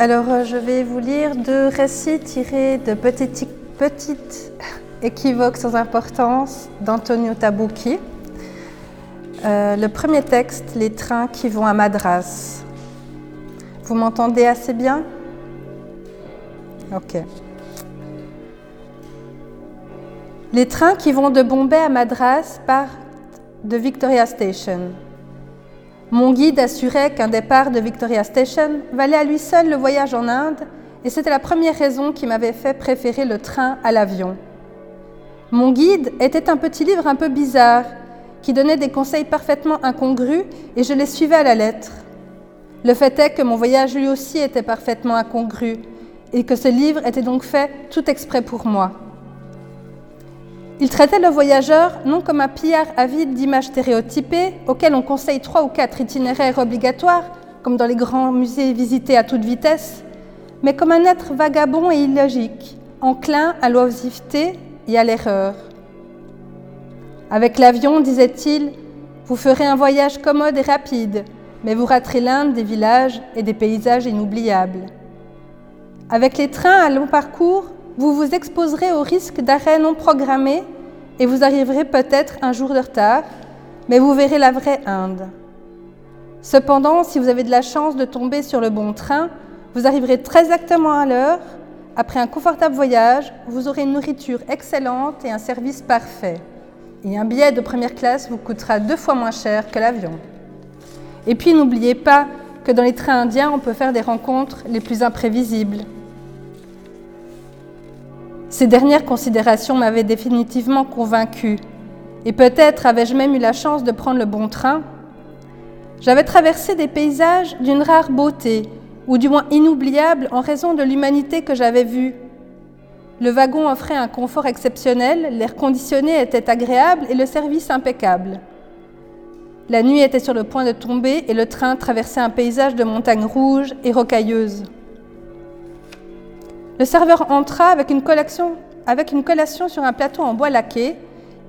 Alors, euh, je vais vous lire deux récits tirés de Petites, équivoques sans importance d'Antonio Tabucchi. Euh, le premier texte, Les trains qui vont à Madras. Vous m'entendez assez bien? Ok. Les trains qui vont de Bombay à Madras partent de Victoria Station. Mon guide assurait qu'un départ de Victoria Station valait à lui seul le voyage en Inde et c'était la première raison qui m'avait fait préférer le train à l'avion. Mon guide était un petit livre un peu bizarre qui donnait des conseils parfaitement incongrus et je les suivais à la lettre. Le fait est que mon voyage lui aussi était parfaitement incongru et que ce livre était donc fait tout exprès pour moi. Il traitait le voyageur non comme un pillard avide d'images stéréotypées auquel on conseille trois ou quatre itinéraires obligatoires, comme dans les grands musées visités à toute vitesse, mais comme un être vagabond et illogique, enclin à l'oisiveté et à l'erreur. Avec l'avion, disait-il, vous ferez un voyage commode et rapide, mais vous raterez l'Inde des villages et des paysages inoubliables. Avec les trains à long parcours, vous vous exposerez au risque d'arrêt non programmé et vous arriverez peut-être un jour de retard, mais vous verrez la vraie Inde. Cependant, si vous avez de la chance de tomber sur le bon train, vous arriverez très exactement à l'heure. Après un confortable voyage, vous aurez une nourriture excellente et un service parfait. Et un billet de première classe vous coûtera deux fois moins cher que l'avion. Et puis n'oubliez pas que dans les trains indiens, on peut faire des rencontres les plus imprévisibles. Ces dernières considérations m'avaient définitivement convaincue, et peut-être avais-je même eu la chance de prendre le bon train. J'avais traversé des paysages d'une rare beauté, ou du moins inoubliable en raison de l'humanité que j'avais vue. Le wagon offrait un confort exceptionnel, l'air conditionné était agréable et le service impeccable. La nuit était sur le point de tomber et le train traversait un paysage de montagnes rouges et rocailleuses. Le serveur entra avec une, collation sur un plateau en bois laqué.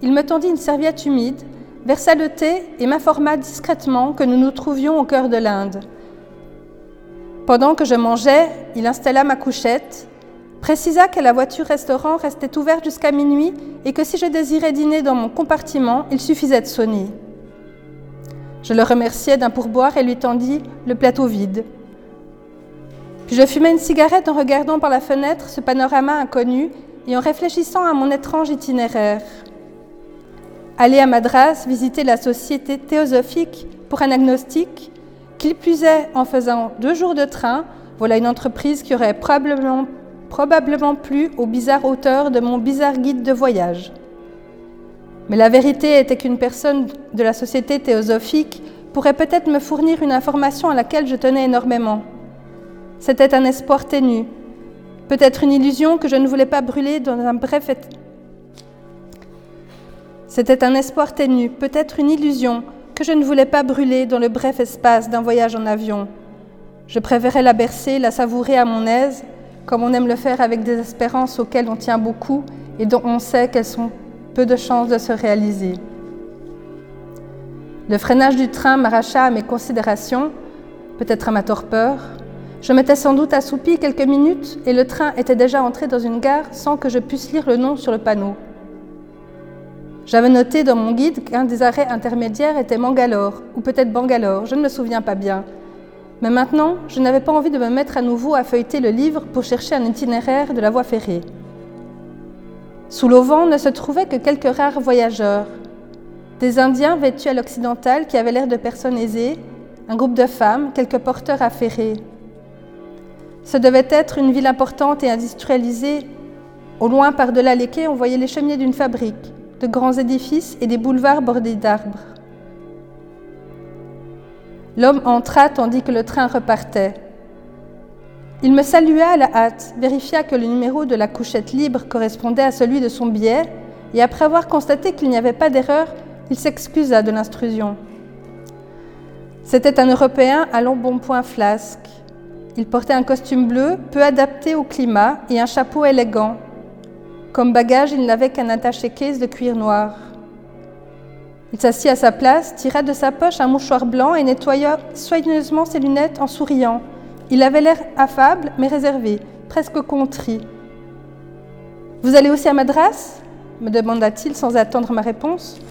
Il me tendit une serviette humide, versa le thé et m'informa discrètement que nous nous trouvions au cœur de l'Inde. Pendant que je mangeais, il installa ma couchette, précisa que la voiture-restaurant restait ouverte jusqu'à minuit et que si je désirais dîner dans mon compartiment, il suffisait de sonner. Je le remerciai d'un pourboire et lui tendis le plateau vide. Je fumais une cigarette en regardant par la fenêtre ce panorama inconnu et en réfléchissant à mon étrange itinéraire. Aller à Madras, visiter la société théosophique pour un agnostique, qu'il plus est en faisant deux jours de train, voilà une entreprise qui aurait probablement, probablement plu au bizarre auteur de mon bizarre guide de voyage. Mais la vérité était qu'une personne de la société théosophique pourrait peut-être me fournir une information à laquelle je tenais énormément. C'était un espoir ténu, peut-être une illusion que je ne voulais pas brûler dans un bref... C'était un espoir peut-être une illusion que je ne voulais pas brûler dans le bref espace d'un voyage en avion. Je préférais la bercer, la savourer à mon aise, comme on aime le faire avec des espérances auxquelles on tient beaucoup et dont on sait qu'elles ont peu de chances de se réaliser. Le freinage du train m'arracha à mes considérations, peut-être à ma torpeur, je m'étais sans doute assoupie quelques minutes et le train était déjà entré dans une gare sans que je puisse lire le nom sur le panneau. J'avais noté dans mon guide qu'un des arrêts intermédiaires était Mangalore, ou peut-être Bangalore, je ne me souviens pas bien. Mais maintenant, je n'avais pas envie de me mettre à nouveau à feuilleter le livre pour chercher un itinéraire de la voie ferrée. Sous l'auvent ne se trouvaient que quelques rares voyageurs. Des Indiens vêtus à l'occidental qui avaient l'air de personnes aisées, un groupe de femmes, quelques porteurs affairés. Ce devait être une ville importante et industrialisée. Au loin, par-delà les quais, on voyait les cheminées d'une fabrique, de grands édifices et des boulevards bordés d'arbres. L'homme entra tandis que le train repartait. Il me salua à la hâte, vérifia que le numéro de la couchette libre correspondait à celui de son billet, et après avoir constaté qu'il n'y avait pas d'erreur, il s'excusa de l'intrusion. C'était un Européen à long bon flasque. Il portait un costume bleu, peu adapté au climat, et un chapeau élégant. Comme bagage, il n'avait qu'un attaché-case de cuir noir. Il s'assit à sa place, tira de sa poche un mouchoir blanc et nettoya soigneusement ses lunettes en souriant, Il avait l'air affable, mais réservé, presque contrit. Vous allez aussi à Madras? me demanda-t-il sans attendre ma réponse.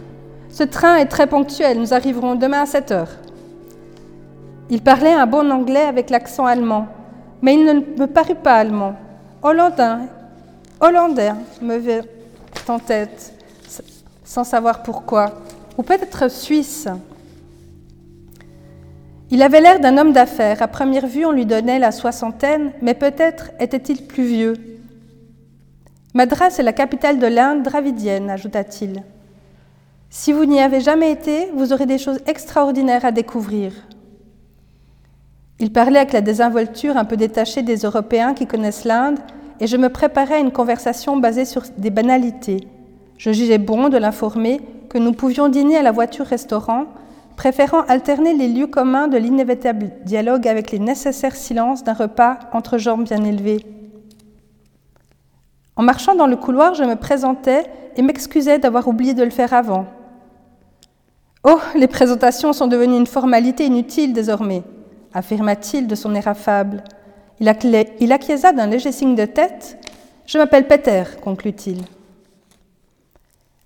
Ce train est très ponctuel, nous arriverons demain à 7 heures. Il parlait un bon anglais avec l'accent allemand, mais il ne me parut pas allemand. Hollandais, hollandais me vint en tête, sans savoir pourquoi, ou peut-être suisse. Il avait l'air d'un homme d'affaires. À première vue, on lui donnait la soixantaine, mais peut-être était-il plus vieux. Madras est la capitale de l'Inde dravidienne, ajouta-t-il. Si vous n'y avez jamais été, vous aurez des choses extraordinaires à découvrir. Il parlait avec la désinvolture un peu détachée des Européens qui connaissent l'Inde, et je me préparais à une conversation basée sur des banalités. Je jugeais bon de l'informer que nous pouvions dîner à la voiture-restaurant, préférant alterner les lieux communs de l'inévitable dialogue avec les nécessaires silences d'un repas entre jambes bien élevées. En marchant dans le couloir, je me présentais et m'excusais d'avoir oublié de le faire avant. Oh, les présentations sont devenues une formalité inutile désormais affirma-t-il de son air affable. Il, acquiesça d'un léger signe de tête. Je m'appelle Peter, conclut-il.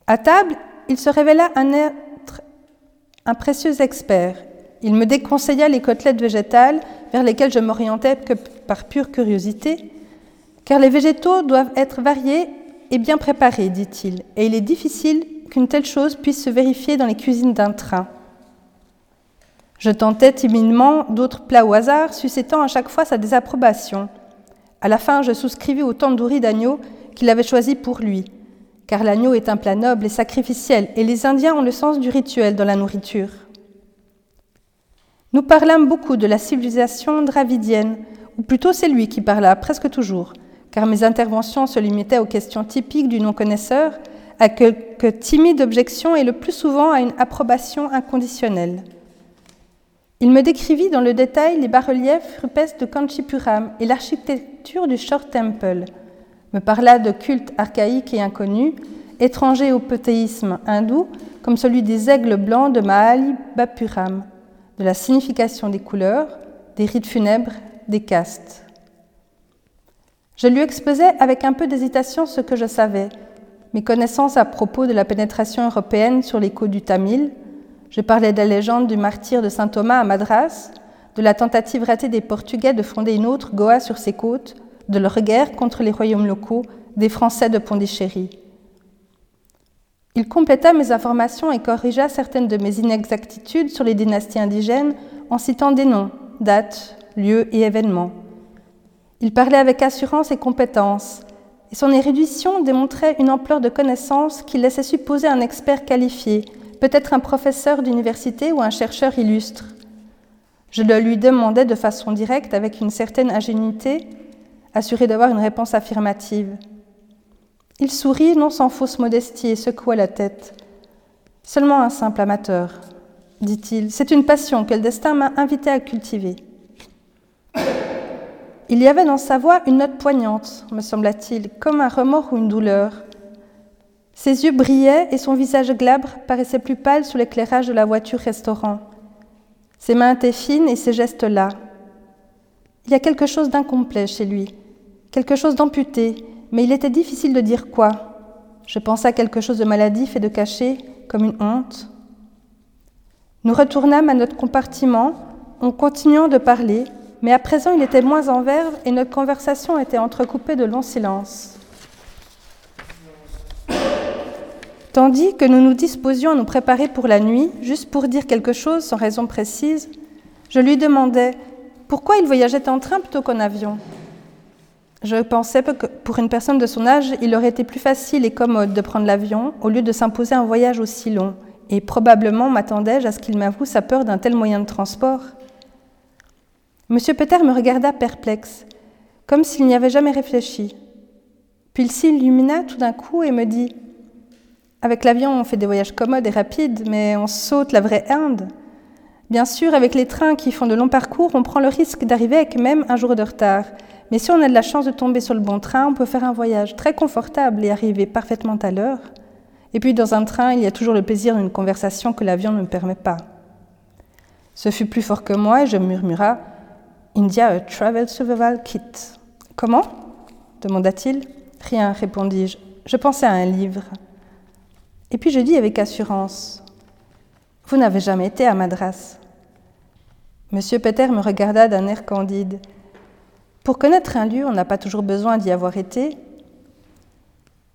À table, il se révéla un être, un précieux expert. Il me déconseilla les côtelettes végétales vers lesquelles je m'orientais que par pure curiosité, car les végétaux doivent être variés et bien préparés, dit-il, et il est difficile qu'une telle chose puisse se vérifier dans les cuisines d'un train. Je tentais timidement d'autres plats au hasard, suscitant à chaque fois sa désapprobation. À la fin, je souscrivis au tandoori d'agneau qu'il avait choisi pour lui, car l'agneau est un plat noble et sacrificiel, et les Indiens ont le sens du rituel dans la nourriture. Nous parlâmes beaucoup de la civilisation dravidienne, ou plutôt c'est lui qui parla presque toujours, car mes interventions se limitaient aux questions typiques du non-connaisseur, à quelques timides objections et le plus souvent à une approbation inconditionnelle. Il me décrivit dans le détail les bas-reliefs rupestres de Kanchipuram et l'architecture du Short Temple, me parla de cultes archaïques et inconnus, étrangers au potéisme hindou, comme celui des aigles blancs de Mahalibapuram, de la signification des couleurs, des rites funèbres, des castes. Je lui exposais avec un peu d'hésitation ce que je savais, mes connaissances à propos de la pénétration européenne sur les côtes du Tamil, je parlais de la légende du martyr de saint Thomas à Madras, de la tentative ratée des Portugais de fonder une autre Goa sur ses côtes, de leur guerre contre les royaumes locaux, des Français de Pondichéry. Il compléta mes informations et corrigea certaines de mes inexactitudes sur les dynasties indigènes en citant des noms, dates, lieux et événements. Il parlait avec assurance et compétence, et son érudition démontrait une ampleur de connaissances qui laissait supposer un expert qualifié, peut-être un professeur d'université ou un chercheur illustre. Je le lui demandais de façon directe, avec une certaine ingénuité, assuré d'avoir une réponse affirmative. Il sourit, non sans fausse modestie, et secoua la tête. Seulement un simple amateur, dit-il. C'est une passion que le destin m'a invité à cultiver. Il y avait dans sa voix une note poignante, me sembla-t-il, comme un remords ou une douleur. Ses yeux brillaient et son visage glabre paraissait plus pâle sous l'éclairage de la voiture-restaurant. Ses mains étaient fines et ses gestes là. Il y a quelque chose d'incomplet chez lui, quelque chose d'amputé, mais il était difficile de dire quoi. Je pensais à quelque chose de maladif et de caché, comme une honte. Nous retournâmes à notre compartiment en continuant de parler, mais à présent il était moins en verve et notre conversation était entrecoupée de longs silences. Tandis que nous nous disposions à nous préparer pour la nuit, juste pour dire quelque chose sans raison précise, je lui demandais pourquoi il voyageait en train plutôt qu'en avion? Je pensais que pour une personne de son âge, il aurait été plus facile et commode de prendre l'avion au lieu de s'imposer un voyage aussi long, et probablement m'attendais-je à ce qu'il m'avoue sa peur d'un tel moyen de transport. Monsieur Peter me regarda perplexe, comme s'il n'y avait jamais réfléchi. Puis il s'illumina tout d'un coup et me dit avec l'avion, on fait des voyages commodes et rapides, mais on saute la vraie Inde. Bien sûr, avec les trains qui font de longs parcours, on prend le risque d'arriver avec même un jour de retard. Mais si on a de la chance de tomber sur le bon train, on peut faire un voyage très confortable et arriver parfaitement à l'heure. Et puis dans un train, il y a toujours le plaisir d'une conversation que l'avion ne permet pas. Ce fut plus fort que moi et je murmura India a Travel Survival Kit. Comment? demanda-t-il. Rien, répondis-je. Je pensais à un livre. Et puis je dis avec assurance Vous n'avez jamais été à Madras. Monsieur Peter me regarda d'un air candide. Pour connaître un lieu, on n'a pas toujours besoin d'y avoir été.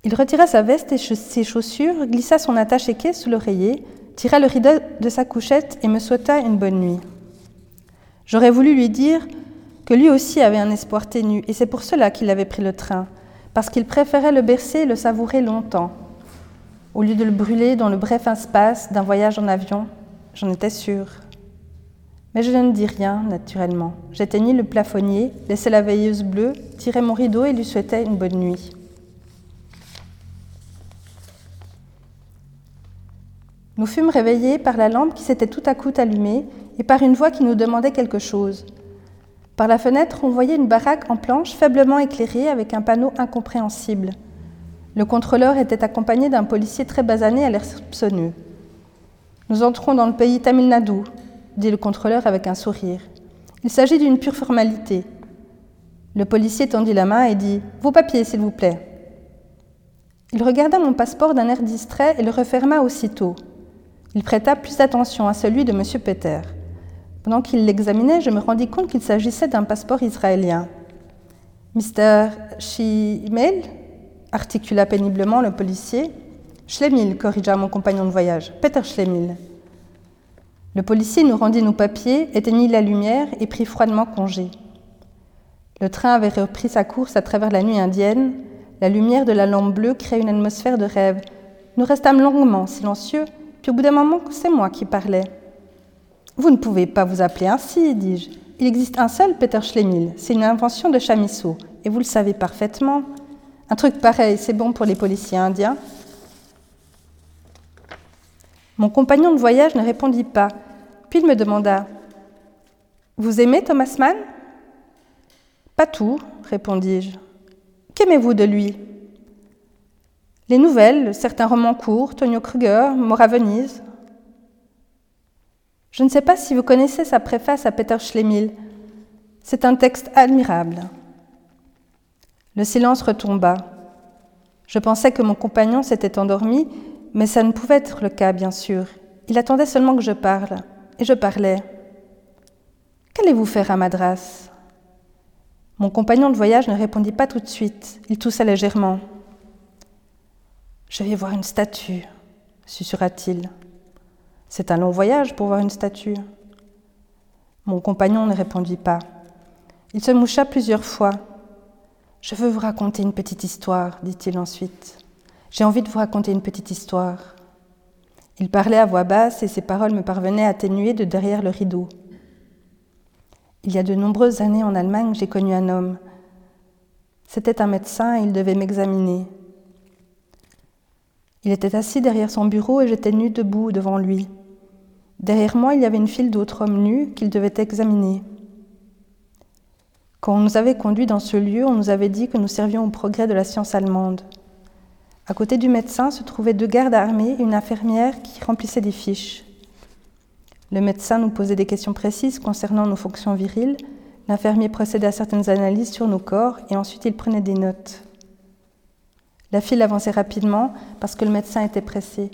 Il retira sa veste et ses chaussures, glissa son attache-équai sous l'oreiller, tira le rideau de sa couchette et me souhaita une bonne nuit. J'aurais voulu lui dire que lui aussi avait un espoir ténu, et c'est pour cela qu'il avait pris le train, parce qu'il préférait le bercer et le savourer longtemps, au lieu de le brûler dans le bref espace d'un voyage en avion, j'en étais sûre. Mais je ne dis rien, naturellement. J'éteignis le plafonnier, laissai la veilleuse bleue, tirai mon rideau et lui souhaitai une bonne nuit. Nous fûmes réveillés par la lampe qui s'était tout à coup allumée et par une voix qui nous demandait quelque chose. Par la fenêtre, on voyait une baraque en planche faiblement éclairée avec un panneau incompréhensible. Le contrôleur était accompagné d'un policier très basané à l'air soupçonneux. Nous entrons dans le pays Tamil Nadu, dit le contrôleur avec un sourire. Il s'agit d'une pure formalité. Le policier tendit la main et dit Vos papiers, s'il vous plaît. Il regarda mon passeport d'un air distrait et le referma aussitôt. Il prêta plus d'attention à celui de M. Peter. Pendant qu'il l'examinait, je me rendis compte qu'il s'agissait d'un passeport israélien. Mr. Shimel? Articula péniblement le policier. Schlemil, corrigea mon compagnon de voyage. Peter Schlemil. Le policier nous rendit nos papiers, éteignit la lumière et prit froidement congé. Le train avait repris sa course à travers la nuit indienne. La lumière de la lampe bleue créait une atmosphère de rêve. Nous restâmes longuement silencieux, puis au bout d'un moment, c'est moi qui parlais. Vous ne pouvez pas vous appeler ainsi, dis-je. Il existe un seul Peter Schlemil, c'est une invention de Chamisso, et vous le savez parfaitement. Un truc pareil, c'est bon pour les policiers indiens. Mon compagnon de voyage ne répondit pas, puis il me demanda Vous aimez Thomas Mann Pas tout, répondis-je. Qu'aimez-vous de lui? Les nouvelles, certains romans courts, Tonio Kruger, Mora Venise. Je ne sais pas si vous connaissez sa préface à Peter Schlemil. C'est un texte admirable. Le silence retomba. Je pensais que mon compagnon s'était endormi, mais ça ne pouvait être le cas, bien sûr. Il attendait seulement que je parle, et je parlais. Qu'allez-vous faire à Madras? Mon compagnon de voyage ne répondit pas tout de suite. Il toussa légèrement. Je vais voir une statue, susurra-t-il. C'est un long voyage pour voir une statue. Mon compagnon ne répondit pas. Il se moucha plusieurs fois. Je veux vous raconter une petite histoire, dit-il ensuite. J'ai envie de vous raconter une petite histoire. Il parlait à voix basse et ses paroles me parvenaient atténuées de derrière le rideau. Il y a de nombreuses années en Allemagne, j'ai connu un homme. C'était un médecin et il devait m'examiner. Il était assis derrière son bureau et j'étais nue debout devant lui. Derrière moi, il y avait une file d'autres hommes nus qu'il devait examiner. Quand on nous avait conduits dans ce lieu, on nous avait dit que nous servions au progrès de la science allemande. À côté du médecin se trouvaient deux gardes armés et une infirmière qui remplissaient des fiches. Le médecin nous posait des questions précises concernant nos fonctions viriles, l'infirmier procédait à certaines analyses sur nos corps et ensuite il prenait des notes. La file avançait rapidement parce que le médecin était pressé.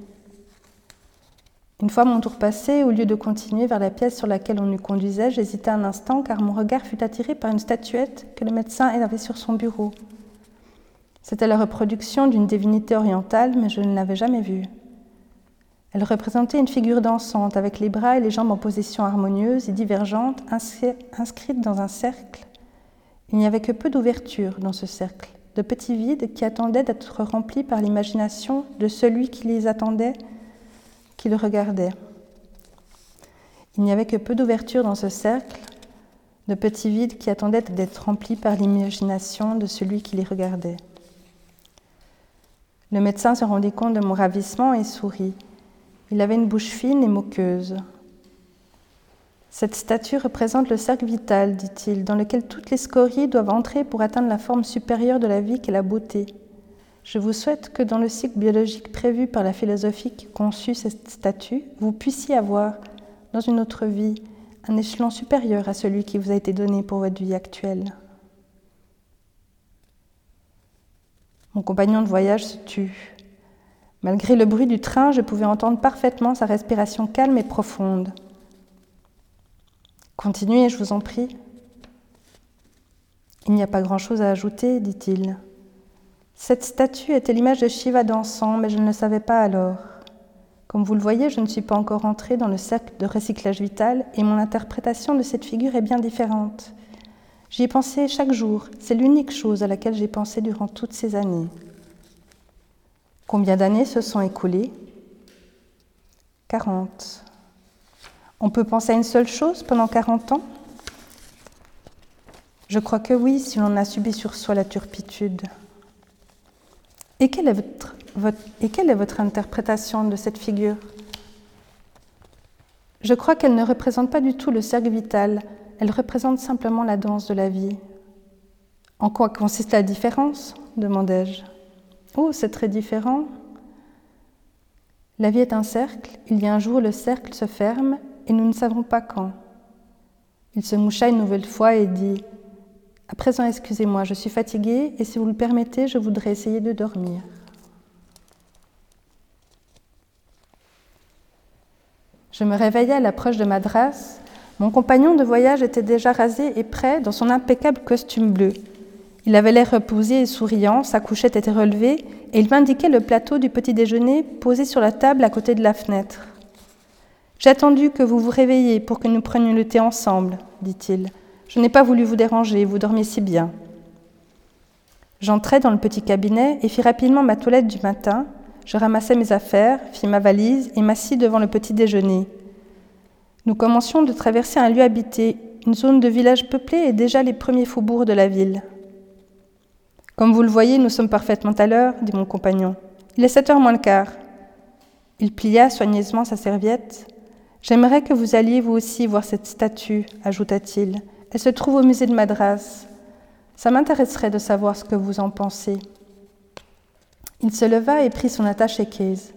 Une fois mon tour passé, au lieu de continuer vers la pièce sur laquelle on nous conduisait, j'hésitai un instant car mon regard fut attiré par une statuette que le médecin avait sur son bureau. C'était la reproduction d'une divinité orientale, mais je ne l'avais jamais vue. Elle représentait une figure dansante avec les bras et les jambes en position harmonieuse et divergente, inscrite dans un cercle. Il n'y avait que peu d'ouvertures dans ce cercle de petits vides qui attendaient d'être remplis par l'imagination de celui qui les attendait, qui le regardait. Il n'y avait que peu d'ouverture dans ce cercle, de petits vides qui attendaient d'être remplis par l'imagination de celui qui les regardait. Le médecin se rendit compte de mon ravissement et sourit. Il avait une bouche fine et moqueuse. Cette statue représente le cercle vital, dit-il, dans lequel toutes les scories doivent entrer pour atteindre la forme supérieure de la vie qu'est la beauté. Je vous souhaite que dans le cycle biologique prévu par la philosophie qui conçut cette statue, vous puissiez avoir, dans une autre vie, un échelon supérieur à celui qui vous a été donné pour votre vie actuelle. Mon compagnon de voyage se tut. Malgré le bruit du train, je pouvais entendre parfaitement sa respiration calme et profonde. Continuez, je vous en prie. Il n'y a pas grand-chose à ajouter, dit-il. Cette statue était l'image de Shiva dansant, mais je ne le savais pas alors. Comme vous le voyez, je ne suis pas encore entrée dans le cercle de recyclage vital et mon interprétation de cette figure est bien différente. J'y ai pensé chaque jour, c'est l'unique chose à laquelle j'ai pensé durant toutes ces années. Combien d'années se sont écoulées? 40. On peut penser à une seule chose pendant 40 ans? Je crois que oui, si l'on a subi sur soi la turpitude. Et quelle est votre, interprétation de cette figure? Je crois qu'elle ne représente pas du tout le cercle vital, elle représente simplement la danse de la vie. En quoi consiste la différence? demandai-je. Oh, c'est très différent. La vie est un cercle, il y a un jour le cercle se ferme et nous ne savons pas quand. Il se moucha une nouvelle fois et dit À présent, excusez-moi, je suis fatiguée et si vous le permettez, je voudrais essayer de dormir. Je me réveillai à l'approche de Madras. Mon compagnon de voyage était déjà rasé et prêt dans son impeccable costume bleu. Il avait l'air reposé et souriant, sa couchette était relevée et il m'indiquait le plateau du petit déjeuner posé sur la table à côté de la fenêtre. J'ai attendu que vous vous réveilliez pour que nous prenions le thé ensemble, dit-il. Je n'ai pas voulu vous déranger, vous dormiez si bien. J'entrai dans le petit cabinet et fis rapidement ma toilette du matin. Je ramassai mes affaires, fis ma valise et m'assis devant le petit déjeuner. Nous commencions de traverser un lieu habité, une zone de village peuplé et déjà les premiers faubourgs de la ville. Comme vous le voyez, nous sommes parfaitement à l'heure, dit mon compagnon. Il est sept heures moins le quart. Il plia soigneusement sa serviette. J'aimerais que vous alliez vous aussi voir cette statue, ajouta-t-il. Elle se trouve au musée de Madras. Ça m'intéresserait de savoir ce que vous en pensez. Il se leva et prit son attache case.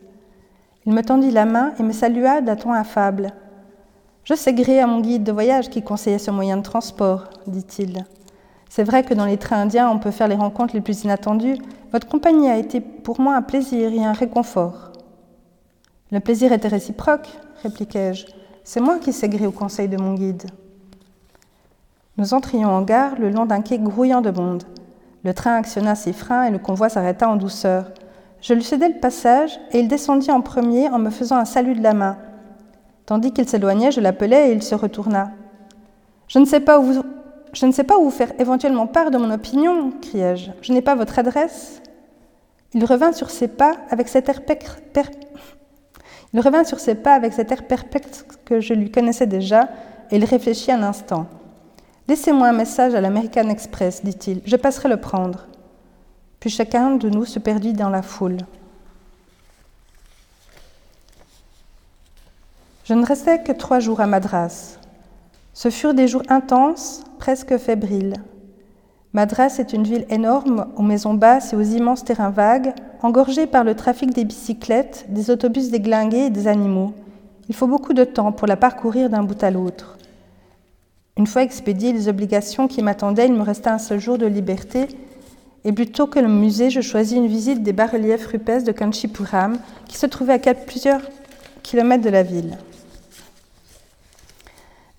Il me tendit la main et me salua d'un ton affable. Je sais gré à mon guide de voyage qui conseillait ce moyen de transport, dit-il. C'est vrai que dans les trains indiens, on peut faire les rencontres les plus inattendues. Votre compagnie a été pour moi un plaisir et un réconfort. Le plaisir était réciproque, répliquai-je. C'est moi qui sais gré au conseil de mon guide. Nous entrions en gare le long d'un quai grouillant de monde. Le train actionna ses freins et le convoi s'arrêta en douceur. Je lui cédai le passage et il descendit en premier en me faisant un salut de la main. Tandis qu'il s'éloignait, je l'appelai et il se retourna. Je ne sais pas où vous, je ne sais pas où vous faire éventuellement part de mon opinion, criai-je. Je, n'ai pas votre adresse. Il revint sur ses pas avec cet air il revint sur ses pas avec cet air perplexe que je lui connaissais déjà, et il réfléchit un instant. Laissez-moi un message à l'American Express, dit-il, je passerai le prendre. Puis chacun de nous se perdit dans la foule. Je ne restais que trois jours à Madras. Ce furent des jours intenses, presque fébriles. Madras est une ville énorme, aux maisons basses et aux immenses terrains vagues, engorgée par le trafic des bicyclettes, des autobus déglingués et des animaux. Il faut beaucoup de temps pour la parcourir d'un bout à l'autre. Une fois expédiées les obligations qui m'attendaient, il me restait un seul jour de liberté, et plutôt que le musée, je choisis une visite des bas-reliefs rupestres de Kanchipuram, qui se trouvaient à plusieurs kilomètres de la ville.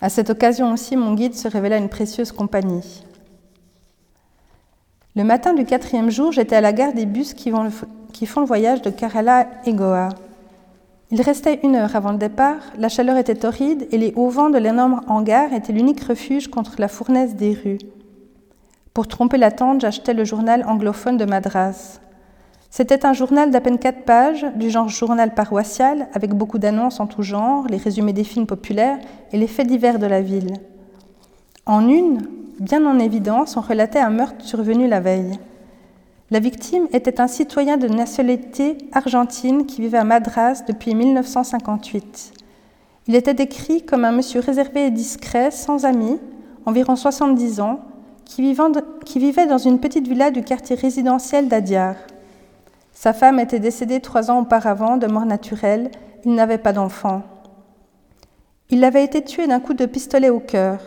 À cette occasion aussi, mon guide se révéla une précieuse compagnie. Le matin du quatrième jour, j'étais à la gare des bus qui, qui font le voyage de Kerala et Goa. Il restait une heure avant le départ, la chaleur était torride et les hauts vents de l'énorme hangar étaient l'unique refuge contre la fournaise des rues. Pour tromper l'attente, j'achetais le journal anglophone de Madras. C'était un journal d'à peine quatre pages, du genre journal paroissial, avec beaucoup d'annonces en tout genre, les résumés des films populaires et les faits divers de la ville. En une, bien en évidence, on relatait un meurtre survenu la veille. La victime était un citoyen de nationalité argentine qui vivait à Madras depuis 1958. Il était décrit comme un monsieur réservé et discret, sans amis, environ 70 ans, qui, vivait dans une petite villa du quartier résidentiel d'Adiar. Sa femme était décédée trois ans auparavant de mort naturelle, il n'avait pas d'enfant. Il avait été tué d'un coup de pistolet au cœur.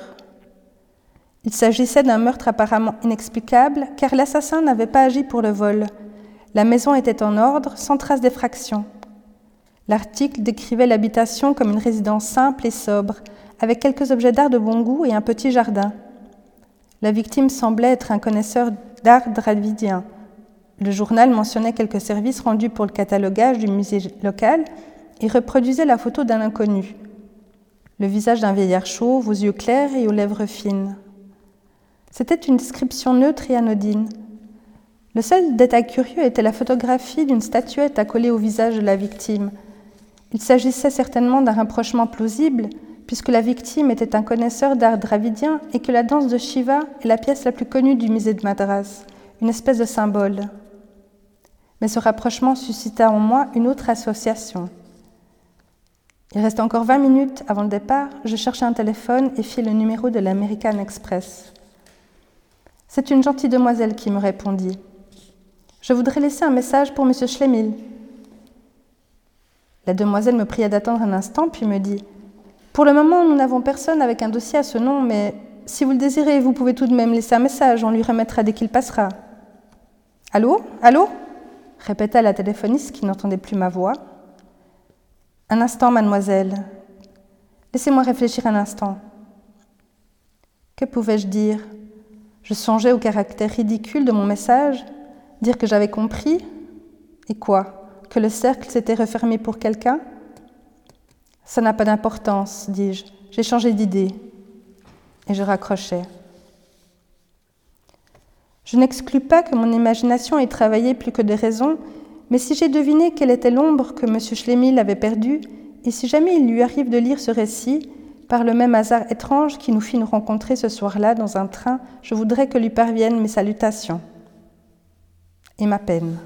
Il s'agissait d'un meurtre apparemment inexplicable, car l'assassin n'avait pas agi pour le vol. La maison était en ordre, sans trace d'effraction. L'article décrivait l'habitation comme une résidence simple et sobre, avec quelques objets d'art de bon goût et un petit jardin. La victime semblait être un connaisseur d'art dravidien. Le journal mentionnait quelques services rendus pour le catalogage du musée local et reproduisait la photo d'un inconnu. Le visage d'un vieillard chauve, aux yeux clairs et aux lèvres fines. C'était une description neutre et anodine. Le seul détail curieux était la photographie d'une statuette accolée au visage de la victime. Il s'agissait certainement d'un rapprochement plausible, puisque la victime était un connaisseur d'art dravidien et que la danse de Shiva est la pièce la plus connue du musée de Madras, une espèce de symbole. Mais ce rapprochement suscita en moi une autre association. Il restait encore 20 minutes avant le départ, je cherchais un téléphone et fis le numéro de l'American Express. C'est une gentille demoiselle qui me répondit. Je voudrais laisser un message pour M. Schlemil. La demoiselle me pria d'attendre un instant, puis me dit Pour le moment, nous n'avons personne avec un dossier à ce nom, mais si vous le désirez, vous pouvez tout de même laisser un message, on lui remettra dès qu'il passera. Allô? Allô? répéta la téléphoniste qui n'entendait plus ma voix. Un instant, mademoiselle. Laissez-moi réfléchir un instant. Que pouvais-je dire? Je songeais au caractère ridicule de mon message, dire que j'avais compris, et quoi? Que le cercle s'était refermé pour quelqu'un? Ça n'a pas d'importance, dis-je. J'ai changé d'idée. Et je raccrochais. Je n'exclus pas que mon imagination ait travaillé plus que des raisons, mais si j'ai deviné quelle était l'ombre que M. Schlemil avait perdue, et si jamais il lui arrive de lire ce récit, par le même hasard étrange qui nous fit nous rencontrer ce soir-là dans un train, je voudrais que lui parviennent mes salutations et ma peine.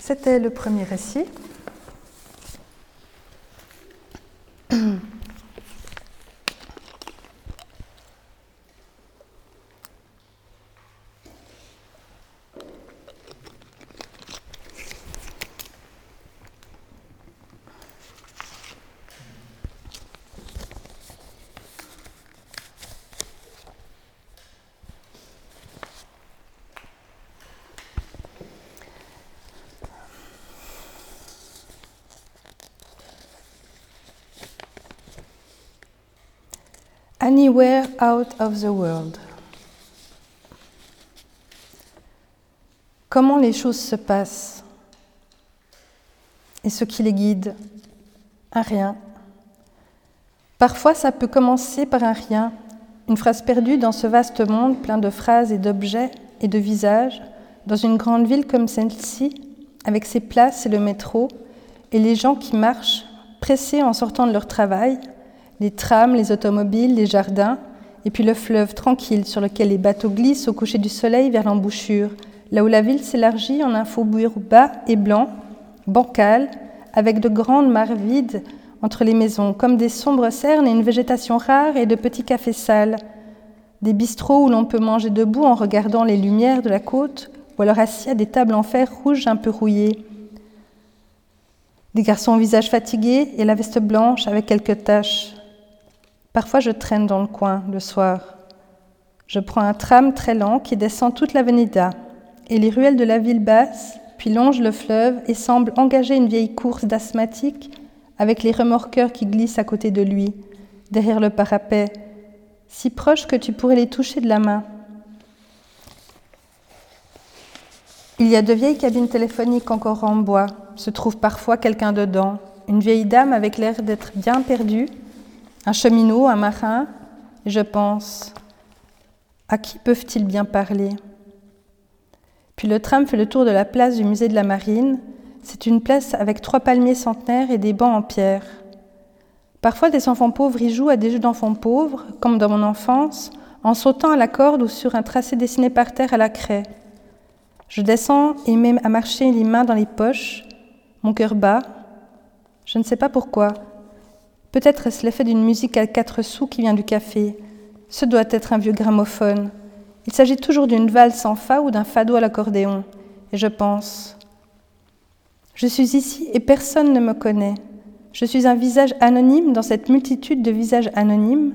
C'était le premier récit. Anywhere out of the world. Comment les choses se passent et ce qui les guide Un rien. Parfois, ça peut commencer par un rien, une phrase perdue dans ce vaste monde plein de phrases et d'objets et de visages, dans une grande ville comme celle-ci, avec ses places et le métro, et les gens qui marchent, pressés en sortant de leur travail, les trams, les automobiles, les jardins, et puis le fleuve tranquille sur lequel les bateaux glissent au coucher du soleil vers l'embouchure, là où la ville s'élargit en un faubourg bas et blanc, bancal, avec de grandes mares vides entre les maisons, comme des sombres cernes et une végétation rare et de petits cafés sales, des bistrots où l'on peut manger debout en regardant les lumières de la côte, ou alors assis à des tables en fer rouges un peu rouillées. Des garçons au visage fatigué et la veste blanche avec quelques taches. Parfois, je traîne dans le coin le soir. Je prends un tram très lent qui descend toute l'avenida et les ruelles de la ville basse, puis longe le fleuve et semble engager une vieille course d'asthmatique avec les remorqueurs qui glissent à côté de lui, derrière le parapet, si proches que tu pourrais les toucher de la main. Il y a de vieilles cabines téléphoniques encore en bois. Se trouve parfois quelqu'un dedans, une vieille dame avec l'air d'être bien perdue, un cheminot, un marin, et je pense, à qui peuvent-ils bien parler? Puis le tram fait le tour de la place du musée de la Marine. C'est une place avec trois palmiers centenaires et des bancs en pierre. Parfois, des enfants pauvres y jouent à des jeux d'enfants pauvres, comme dans mon enfance, en sautant à la corde ou sur un tracé dessiné par terre à la craie. Je descends et mets à marcher les mains dans les poches, mon cœur bat. Je ne sais pas pourquoi. Peut-être est-ce l'effet d'une musique à quatre sous qui vient du café. Ce doit être un vieux gramophone. Il s'agit toujours d'une valse en fa ou d'un fado à l'accordéon. et je pense, je suis ici et personne ne me connaît. Je suis un visage anonyme dans cette multitude de visages anonymes.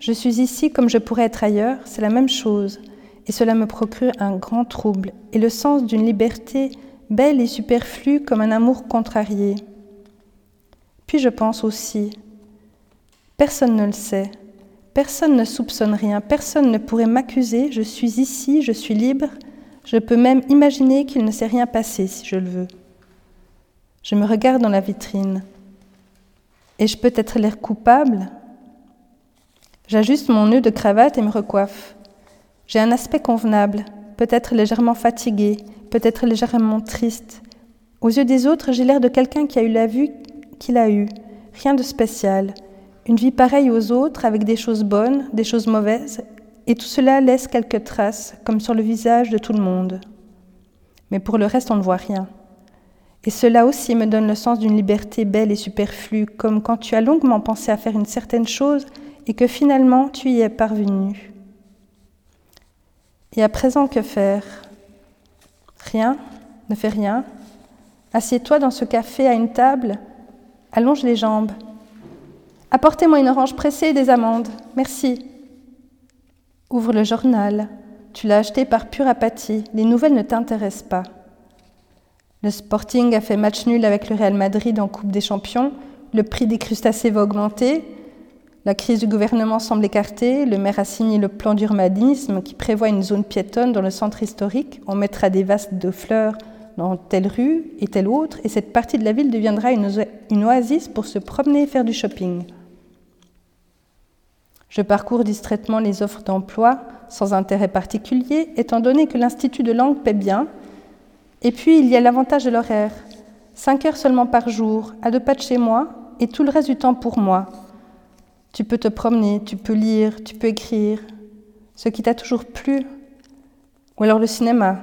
Je suis ici comme je pourrais être ailleurs, c'est la même chose. Et cela me procure un grand trouble et le sens d'une liberté belle et superflue comme un amour contrarié. Puis je pense aussi, personne ne le sait, personne ne soupçonne rien, personne ne pourrait m'accuser, je suis ici, je suis libre, je peux même imaginer qu'il ne s'est rien passé si je le veux. Je me regarde dans la vitrine. Et je peux être l'air coupable? J'ajuste mon nœud de cravate et me recoiffe. J'ai un aspect convenable, peut-être légèrement fatigué, peut-être légèrement triste. Aux yeux des autres, j'ai l'air de quelqu'un qui a eu la vue qu'il a eue. Rien de spécial. Une vie pareille aux autres, avec des choses bonnes, des choses mauvaises, et tout cela laisse quelques traces, comme sur le visage de tout le monde. Mais pour le reste, on ne voit rien. Et cela aussi me donne le sens d'une liberté belle et superflue, comme quand tu as longuement pensé à faire une certaine chose et que finalement tu y es parvenu. Et à présent, que faire? Rien, ne fais rien. Assieds-toi dans ce café à une table, allonge les jambes. Apportez-moi une orange pressée et des amandes, merci. Ouvre le journal. Tu l'as acheté par pure apathie. Les nouvelles ne t'intéressent pas. Le Sporting a fait match nul avec le Real Madrid en Coupe des Champions. Le prix des crustacés va augmenter. La crise du gouvernement semble écartée. Le maire a signé le plan d'urbanisme qui prévoit une zone piétonne dans le centre historique. On mettra des vases de fleurs dans telle rue et telle autre. Et cette partie de la ville deviendra une oasis pour se promener et faire du shopping. Je parcours distraitement les offres d'emploi sans intérêt particulier, étant donné que l'Institut de langue paie bien et puis, il y a l'avantage de l'horaire. Cinq heures seulement par jour, à deux pas de chez moi, et tout le reste du temps pour moi. Tu peux te promener, tu peux lire, tu peux écrire. Ce qui t'a toujours plu. Ou alors le cinéma,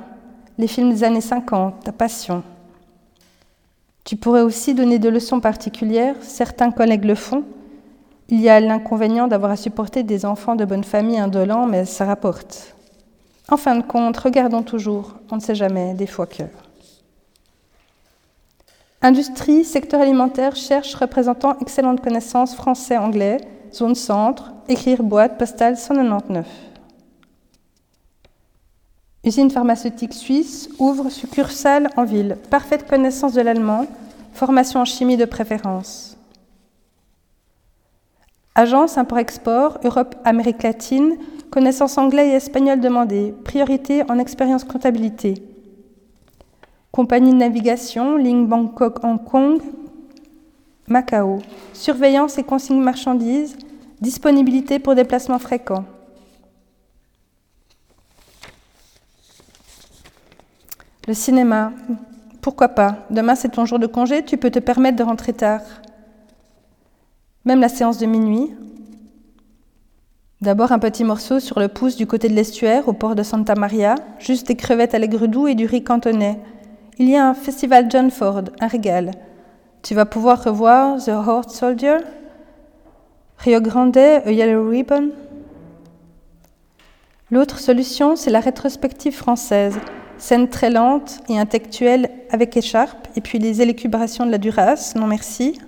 les films des années 50, ta passion. Tu pourrais aussi donner des leçons particulières, certains collègues le font. Il y a l'inconvénient d'avoir à supporter des enfants de bonne famille indolents, mais ça rapporte. En fin de compte, regardons toujours, on ne sait jamais, des fois que. Industrie, secteur alimentaire, cherche représentant excellente connaissance français-anglais, zone centre, écrire boîte postale 199. Usine pharmaceutique suisse ouvre succursale en ville, parfaite connaissance de l'allemand, formation en chimie de préférence. Agence import-export, Europe-Amérique latine, Connaissance anglais et espagnol demandée. Priorité en expérience comptabilité. Compagnie de navigation, ligne Bangkok-Hong Kong, Macao. Surveillance et consigne marchandises. Disponibilité pour déplacements fréquents. Le cinéma, pourquoi pas? Demain c'est ton jour de congé, tu peux te permettre de rentrer tard. Même la séance de minuit, D'abord un petit morceau sur le pouce du côté de l'estuaire, au port de Santa Maria, juste des crevettes à l'aigre-doux et du riz cantonais. Il y a un festival John Ford, un régal. Tu vas pouvoir revoir The Horse Soldier, Rio Grande, A Yellow Ribbon. L'autre solution, c'est la rétrospective française, scène très lente et intellectuelle avec écharpe, et puis les élucubrations de la Duras, non merci.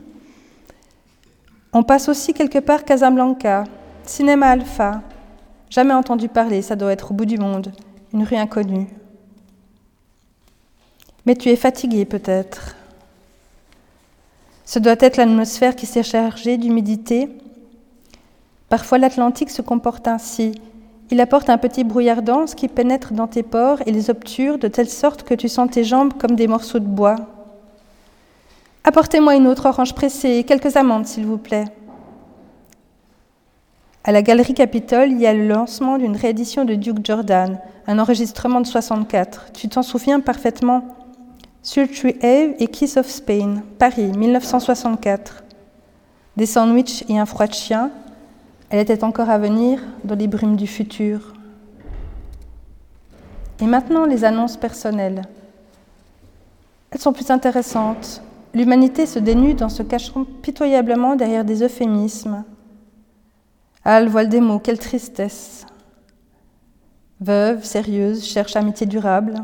On passe aussi quelque part Casablanca, Cinéma Alpha. Jamais entendu parler, ça doit être au bout du monde, une rue inconnue. Mais tu es fatigué peut-être. Ce doit être l'atmosphère qui s'est chargée d'humidité. Parfois l'Atlantique se comporte ainsi. Il apporte un petit brouillard dense qui pénètre dans tes pores et les obture de telle sorte que tu sens tes jambes comme des morceaux de bois. Apportez-moi une autre orange pressée et quelques amandes, s'il vous plaît. À la Galerie Capitole, il y a le lancement d'une réédition de Duke Jordan, un enregistrement de 64. Tu t'en souviens parfaitement? Sultry Ave et Kiss of Spain, Paris, 1964. Des sandwichs et un froid de chien, elle était encore à venir dans les brumes du futur. Et maintenant, les annonces personnelles. Elles sont plus intéressantes. L'humanité se dénude en se cachant pitoyablement derrière des euphémismes. Ah, le des mots, quelle tristesse. Veuve, sérieuse, cherche amitié durable.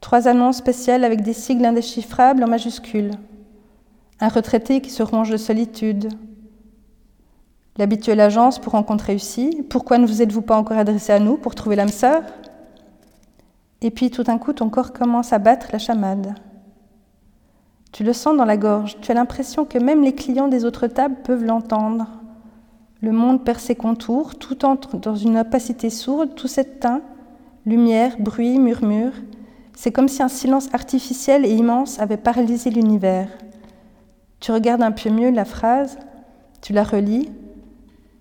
Trois annonces spéciales avec des sigles indéchiffrables en majuscules. Un retraité qui se ronge de solitude. L'habituelle agence pour rencontre réussie. Pourquoi ne vous êtes-vous pas encore adressé à nous pour trouver l'âme sœur? Et puis tout d'un coup, ton corps commence à battre la chamade. Tu le sens dans la gorge. Tu as l'impression que même les clients des autres tables peuvent l'entendre. Le monde perd ses contours, tout entre dans une opacité sourde, tout s'éteint. Lumière, bruit, murmure. C'est comme si un silence artificiel et immense avait paralysé l'univers. Tu regardes un peu mieux la phrase, tu la relis,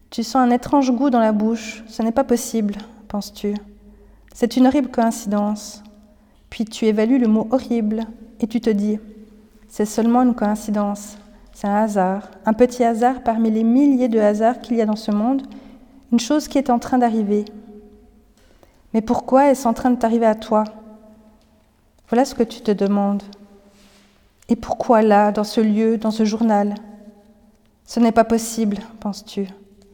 tu sens un étrange goût dans la bouche. Ce n'est pas possible, penses-tu. C'est une horrible coïncidence. Puis tu évalues le mot horrible et tu te dis, c'est seulement une coïncidence, c'est un hasard, un petit hasard parmi les milliers de hasards qu'il y a dans ce monde, une chose qui est en train d'arriver. Mais pourquoi est-ce en train de t'arriver à toi? Voilà ce que tu te demandes. Et pourquoi là, dans ce lieu, dans ce journal? Ce n'est pas possible, penses-tu.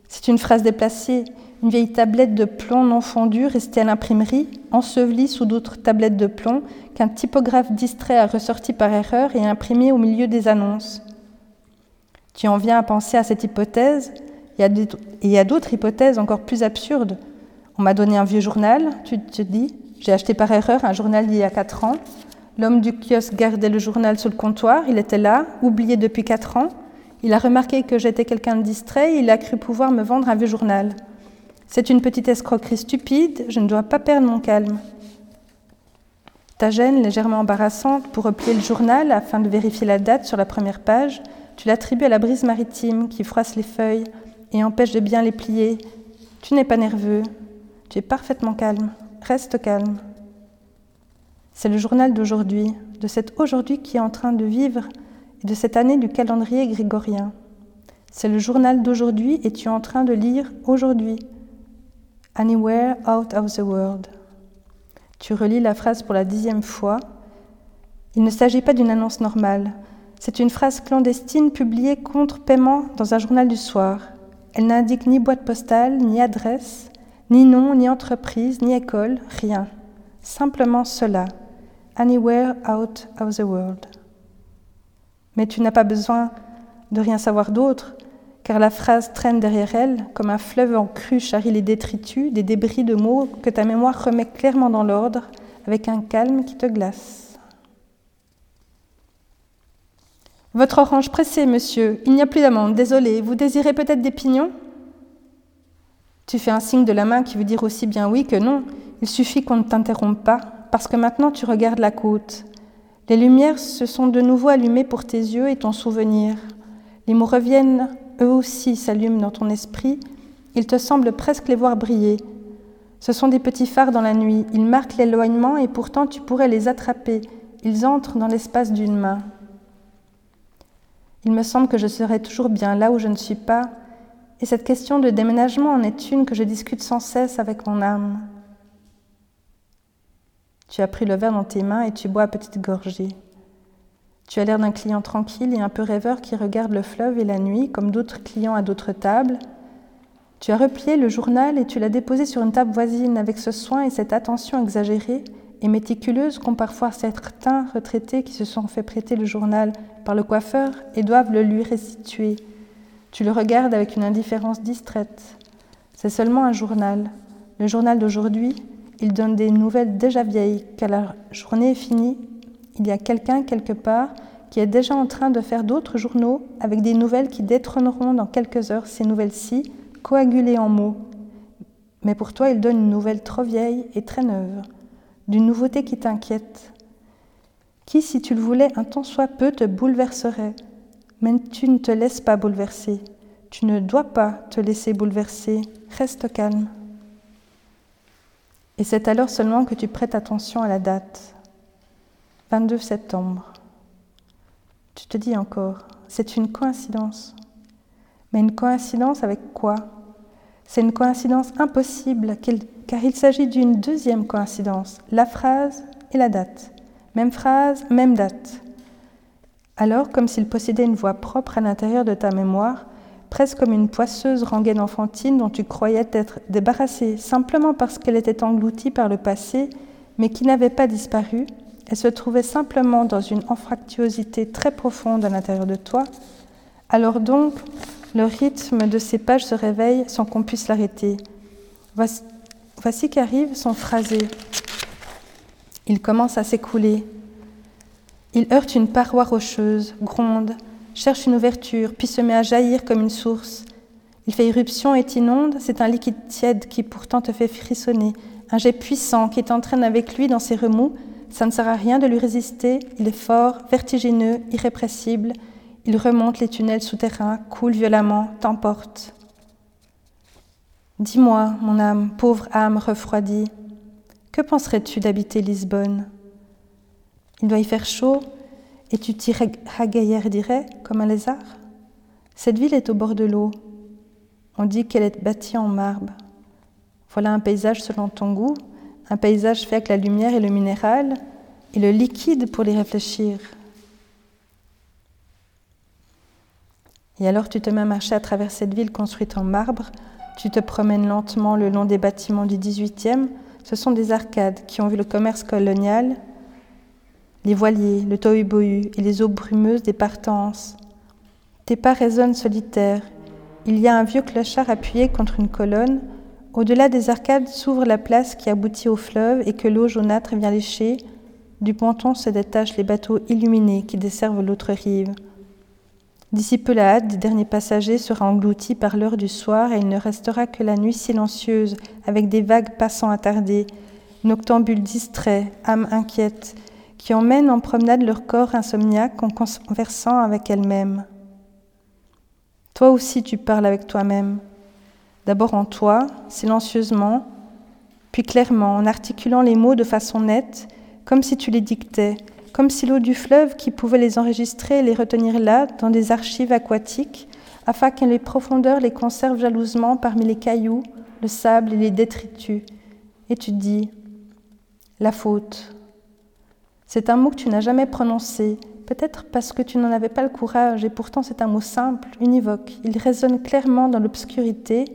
C'est une phrase déplacée, une vieille tablette de plomb non fondue restée à l'imprimerie, ensevelie sous d'autres tablettes de plomb qu'un typographe distrait a ressorti par erreur et imprimé au milieu des annonces. Tu en viens à penser à cette hypothèse, il y a d'autres hypothèses encore plus absurdes. On m'a donné un vieux journal, tu te dis, j'ai acheté par erreur un journal d'il y a 4 ans. L'homme du kiosque gardait le journal sur le comptoir, il était là, oublié depuis 4 ans. Il a remarqué que j'étais quelqu'un de distrait et il a cru pouvoir me vendre un vieux journal. C'est une petite escroquerie stupide, je ne dois pas perdre mon calme. Ta gêne légèrement embarrassante pour replier le journal afin de vérifier la date sur la première page, tu l'attribues à la brise maritime qui froisse les feuilles et empêche de bien les plier. Tu n'es pas nerveux, tu es parfaitement calme. Reste calme. C'est le journal d'aujourd'hui, de cet aujourd'hui qui est en train de vivre et de cette année du calendrier grégorien. C'est le journal d'aujourd'hui et tu es en train de lire aujourd'hui. Anywhere out of the world. Tu relis la phrase pour la dixième fois. Il ne s'agit pas d'une annonce normale. C'est une phrase clandestine publiée contre paiement dans un journal du soir. Elle n'indique ni boîte postale, ni adresse. Ni nom, ni entreprise, ni école, rien. Simplement cela. Anywhere out of the world. Mais tu n'as pas besoin de rien savoir d'autre, car la phrase traîne derrière elle, comme un fleuve en crue charrie les détritus, des débris de mots que ta mémoire remet clairement dans l'ordre, avec un calme qui te glace. Votre orange pressée, monsieur. Il n'y a plus d'amande, désolé. Vous désirez peut-être des pignons? Tu fais un signe de la main qui veut dire aussi bien oui que non. Il suffit qu'on ne t'interrompe pas, parce que maintenant tu regardes la côte. Les lumières se sont de nouveau allumées pour tes yeux et ton souvenir. Les mots reviennent, eux aussi s'allument dans ton esprit. Il te semble presque les voir briller. Ce sont des petits phares dans la nuit. Ils marquent l'éloignement et pourtant tu pourrais les attraper. Ils entrent dans l'espace d'une main. Il me semble que je serai toujours bien là où je ne suis pas, et cette question de déménagement en est une que je discute sans cesse avec mon âme. Tu as pris le verre dans tes mains et tu bois à petite gorgée. Tu as l'air d'un client tranquille et un peu rêveur qui regarde le fleuve et la nuit, comme d'autres clients à d'autres tables. Tu as replié le journal et tu l'as déposé sur une table voisine avec ce soin et cette attention exagérée et méticuleuse qu'ont parfois certains retraités qui se sont fait prêter le journal par le coiffeur et doivent le lui restituer. Tu le regardes avec une indifférence distraite. C'est seulement un journal. Le journal d'aujourd'hui, il donne des nouvelles déjà vieilles, car la journée est finie. Il y a quelqu'un quelque part qui est déjà en train de faire d'autres journaux avec des nouvelles qui détrôneront dans quelques heures ces nouvelles-ci, coagulées en mots. Mais pour toi, il donne une nouvelle trop vieille et très neuve, d'une nouveauté qui t'inquiète, qui, si tu le voulais un tant soit peu, te bouleverserait, mais tu ne te laisses pas bouleverser. Tu ne dois pas te laisser bouleverser. Reste calme. Et c'est alors seulement que tu prêtes attention à la date. 22 septembre. Tu te dis encore, c'est une coïncidence. Mais une coïncidence avec quoi? C'est une coïncidence impossible, car il s'agit d'une deuxième coïncidence, la phrase et la date. Même phrase, même date. Alors, comme s'il possédait une voix propre à l'intérieur de ta mémoire, presque comme une poisseuse rengaine enfantine dont tu croyais t'être débarrassée simplement parce qu'elle était engloutie par le passé, mais qui n'avait pas disparu, elle se trouvait simplement dans une anfractuosité très profonde à l'intérieur de toi, alors donc le rythme de ces pages se réveille sans qu'on puisse l'arrêter. Voici, voici qu'arrive son phrasé. Il commence à s'écouler. Il heurte une paroi rocheuse, gronde, cherche une ouverture, puis se met à jaillir comme une source. Il fait irruption et t'inonde, c'est un liquide tiède qui pourtant te fait frissonner, un jet puissant qui t'entraîne avec lui dans ses remous. Ça ne sert à rien de lui résister, il est fort, vertigineux, irrépressible. Il remonte les tunnels souterrains, coule violemment, t'emporte. Dis-moi, mon âme, pauvre âme refroidie, que penserais-tu d'habiter Lisbonne? Il doit y faire chaud, et tu t'y dirais, comme un lézard Cette ville est au bord de l'eau. On dit qu'elle est bâtie en marbre. Voilà un paysage selon ton goût, un paysage fait avec la lumière et le minéral, et le liquide pour y réfléchir. Et alors tu te mets à marcher à travers cette ville construite en marbre, tu te promènes lentement le long des bâtiments du 18e, ce sont des arcades qui ont vu le commerce colonial, les voiliers, le tohu-bohu et les eaux brumeuses des partances. Tes pas résonnent solitaires. Il y a un vieux clochard appuyé contre une colonne. Au-delà des arcades s'ouvre la place qui aboutit au fleuve et que l'eau jaunâtre vient lécher. Du ponton se détachent les bateaux illuminés qui desservent l'autre rive. D'ici peu la hâte des derniers passagers sera engloutie par l'heure du soir et il ne restera que la nuit silencieuse avec des vagues passant attardées, noctambules distraits, âmes inquiètes, qui emmènent en promenade leur corps insomniaque en conversant avec elles-mêmes. Toi aussi tu parles avec toi-même, d'abord en toi, silencieusement, puis clairement, en articulant les mots de façon nette, comme si tu les dictais, comme si l'eau du fleuve qui pouvait les enregistrer les retenir là, dans des archives aquatiques, afin que les profondeurs les conservent jalousement parmi les cailloux, le sable et les détritus. Et tu dis, la faute. C'est un mot que tu n'as jamais prononcé, peut-être parce que tu n'en avais pas le courage, et pourtant c'est un mot simple, univoque. Il résonne clairement dans l'obscurité,